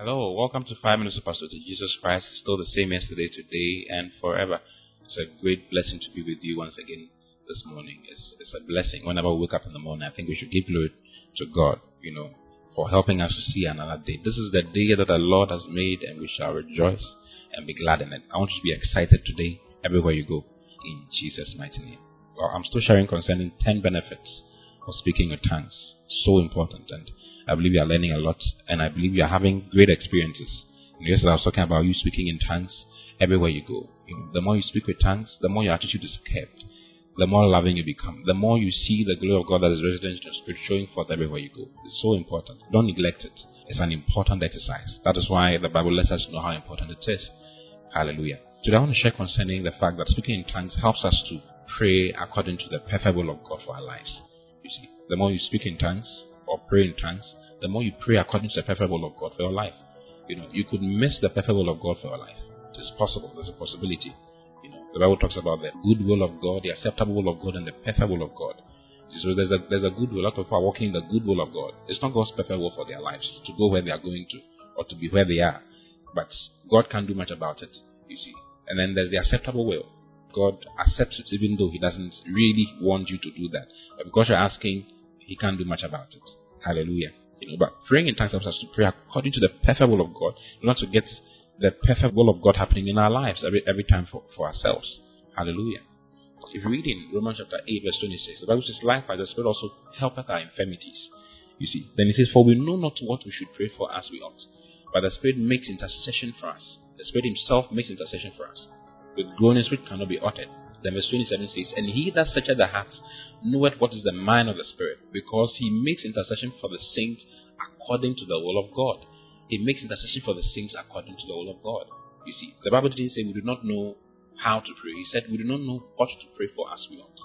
Hello, welcome to Five Minutes of Pastor Oti Jesus Christ. Still the same yesterday, today, and forever. It's a great blessing to be with you once again this morning. It's, it's a blessing. Whenever we wake up in the morning, I think we should give glory to God, you know, for helping us to see another day. This is the day that the Lord has made, and we shall rejoice and be glad in it. I want you to be excited today, everywhere you go, in Jesus' mighty name. Well, I'm still sharing concerning 10 benefits of speaking with tongues. So important. And I believe you are learning a lot, and I believe you are having great experiences. yesterday I was talking about you speaking in tongues everywhere you go. You know, the more you speak with tongues, the more your attitude is kept, the more loving you become, the more you see the glory of God that is resident in your spirit showing forth everywhere you go. It's so important. Don't neglect it. It's an important exercise. That is why the Bible lets us know how important it is. Hallelujah. Today I want to share concerning the fact that speaking in tongues helps us to pray according to the perfect will of God for our lives. You see, the more you speak in tongues or pray in tongues, the more you pray according to the perfect will of God for your life. You know, you could miss the perfect will of God for your life. It is possible. There's a possibility. You know, the Bible talks about the good will of God, the acceptable will of God, and the perfect will of God. So there's a there's a good will. A lot of people are walking in the good will of God. It's not God's perfect will for their lives to go where they are going to or to be where they are. But God can't do much about it. You see. And then there's the acceptable will. God accepts it even though He doesn't really want you to do that. But because you're asking, He can't do much about it. Hallelujah. You know, but praying in tongues helps us to pray according to the perfect will of God, not to get the perfect will of God happening in our lives every every time for, for ourselves. Hallelujah. If you read in Romans chapter 8, verse 26, the Bible says, Likewise, the Spirit also helpeth our infirmities. You see, then it says, For we know not what we should pray for as we ought, but the Spirit makes intercession for us. The Spirit Himself makes intercession for us, with groanings which cannot be uttered. Then verse 27 says, And he that searcheth the heart knoweth what is the mind of the Spirit, because he makes intercession for the saints according to the will of God. He makes intercession for the saints according to the will of God. You see, the Bible didn't say we do not know how to pray. He said we do not know what to pray for as we ought.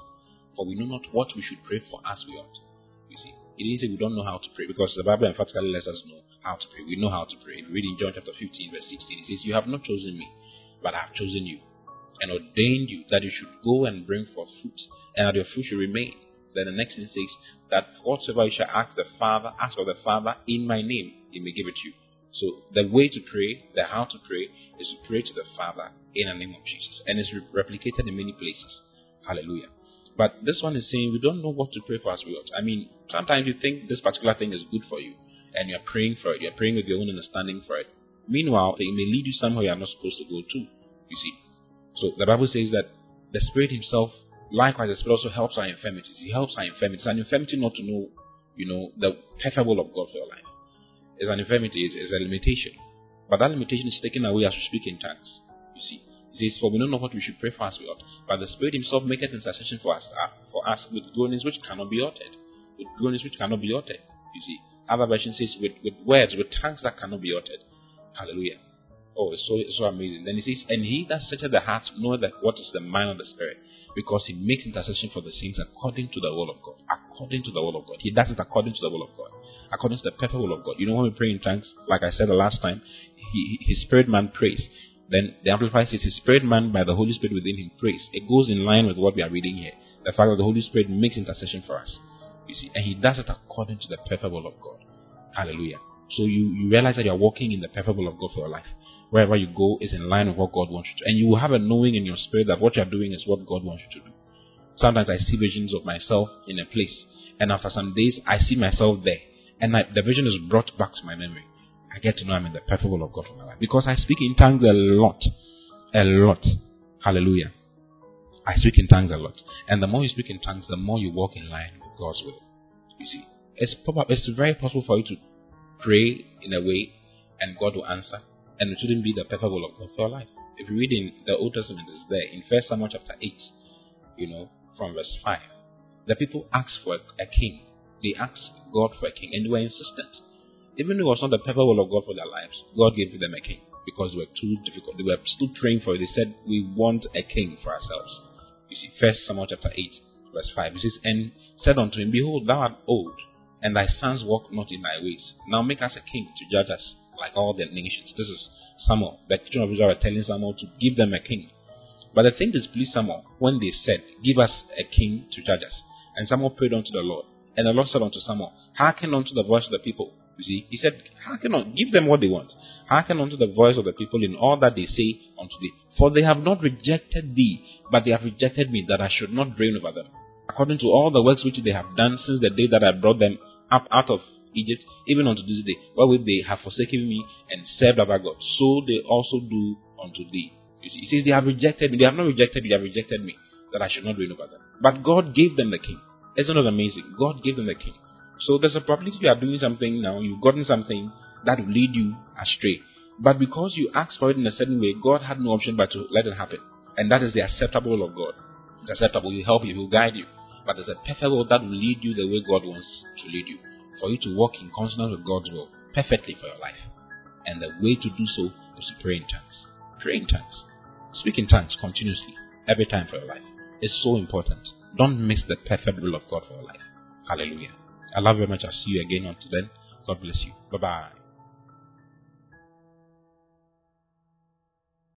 For we know not what we should pray for as we ought. You see, he didn't say we don't know how to pray because the Bible emphatically lets us know how to pray. We know how to pray. If you read in John chapter 15, verse 16, it says, You have not chosen me, but I have chosen you and ordained you that you should go and bring forth fruit, and that your fruit should remain. Then the next thing says that whatsoever you shall ask the Father, ask of the Father in my name, he may give it to you. So the way to pray, the how to pray, is to pray to the Father in the name of Jesus, and it's replicated in many places. Hallelujah. But this one is saying we don't know what to pray for as we ought. I mean, sometimes you think this particular thing is good for you, and you're praying for it. You're praying with your own understanding for it. Meanwhile, it may lead you somewhere you're not supposed to go to. You see, so the Bible says that the Spirit Himself, likewise, the Spirit also helps our infirmities. He helps our infirmities. An infirmity not to know, you know, the perfect will of God for your life. It's an infirmity, it's, it's a limitation. But that limitation is taken away as we speak in tongues. You see. It says, For we don't know what we should pray for as we ought. But the Spirit Himself maketh intercession for us, uh, for us with groanings which cannot be uttered. With groanings which cannot be uttered. You see. Other version says with, with words, with tongues that cannot be uttered. Hallelujah. Oh, it's so, so amazing. Then he says, And he that searcheth the heart knoweth that what is the mind of the Spirit, because he makes intercession for the saints according to the will of God. According to the will of God. He does it according to the will of God. According to the perfect will of God. You know, when we pray in tongues, like I said the last time, he, his spirit man prays. Then the Amplified says his spirit man by the Holy Spirit within him prays. It goes in line with what we are reading here. The fact that the Holy Spirit makes intercession for us. You see, and he does it according to the perfect will of God. Hallelujah. So you, you realize that you are walking in the perfect will of God for your life wherever you go is in line with what God wants you to. And you will have a knowing in your spirit that what you are doing is what God wants you to do. Sometimes I see visions of myself in a place, and after some days I see myself there, and I, the vision is brought back to my memory. I get to know I'm in the perfect will of God for my life because I speak in tongues a lot, a lot. Hallelujah. I speak in tongues a lot, and the more you speak in tongues, the more you walk in line with God's will. You see, it's probably it's very possible for you to pray in a way, and God will answer and it shouldn't be the perfect of God for your life. If you read in the Old Testament, it's there in First Samuel chapter 8, you know, from verse 5. The people asked for a king. They asked God for a king, and they were insistent. Even though it was not the perfect will of God for their lives, God gave them a king because they were too difficult. They were still praying for it. They said, We want a king for ourselves. You see, First Samuel chapter 8, verse 5. It says, And said unto him, Behold, thou art old, and thy sons walk not in thy ways. Now make us a king to judge us like all the nations. This is Samuel. The children of Israel were telling Samuel to give them a king. But the thing displeased Samuel when they said, Give us a king to judge us. And Samuel prayed unto the Lord. And the Lord said unto Samuel, Hearken unto the voice of the people, You see, he said, hearken on, give them what they want. Hearken unto the voice of the people in all that they say unto thee. For they have not rejected thee, but they have rejected me, that I should not reign over them. According to all the works which they have done since the day that I brought them up out of Egypt, even unto this day, wherewith they have forsaken me and served other gods, so they also do unto thee. You see, he says, They have rejected me. They have not rejected me, they have rejected me, that I should not reign over them. But God gave them the king. Isn't it amazing? God gave them the king. So there's a probability you are doing something now, you've gotten something that will lead you astray. But because you asked for it in a certain way, God had no option but to let it happen. And that is the acceptable of God. It's acceptable, He will help you, He will guide you. But there's a perfect will that will lead you the way God wants to lead you. For you to walk in consonance with God's will perfectly for your life. And the way to do so is to pray in tongues. Pray in tongues. Speak in tongues continuously, every time for your life. It's so important. Don't miss the perfect will of God for your life. Hallelujah. I love you very much. I'll see you again on then. God bless you. Bye bye.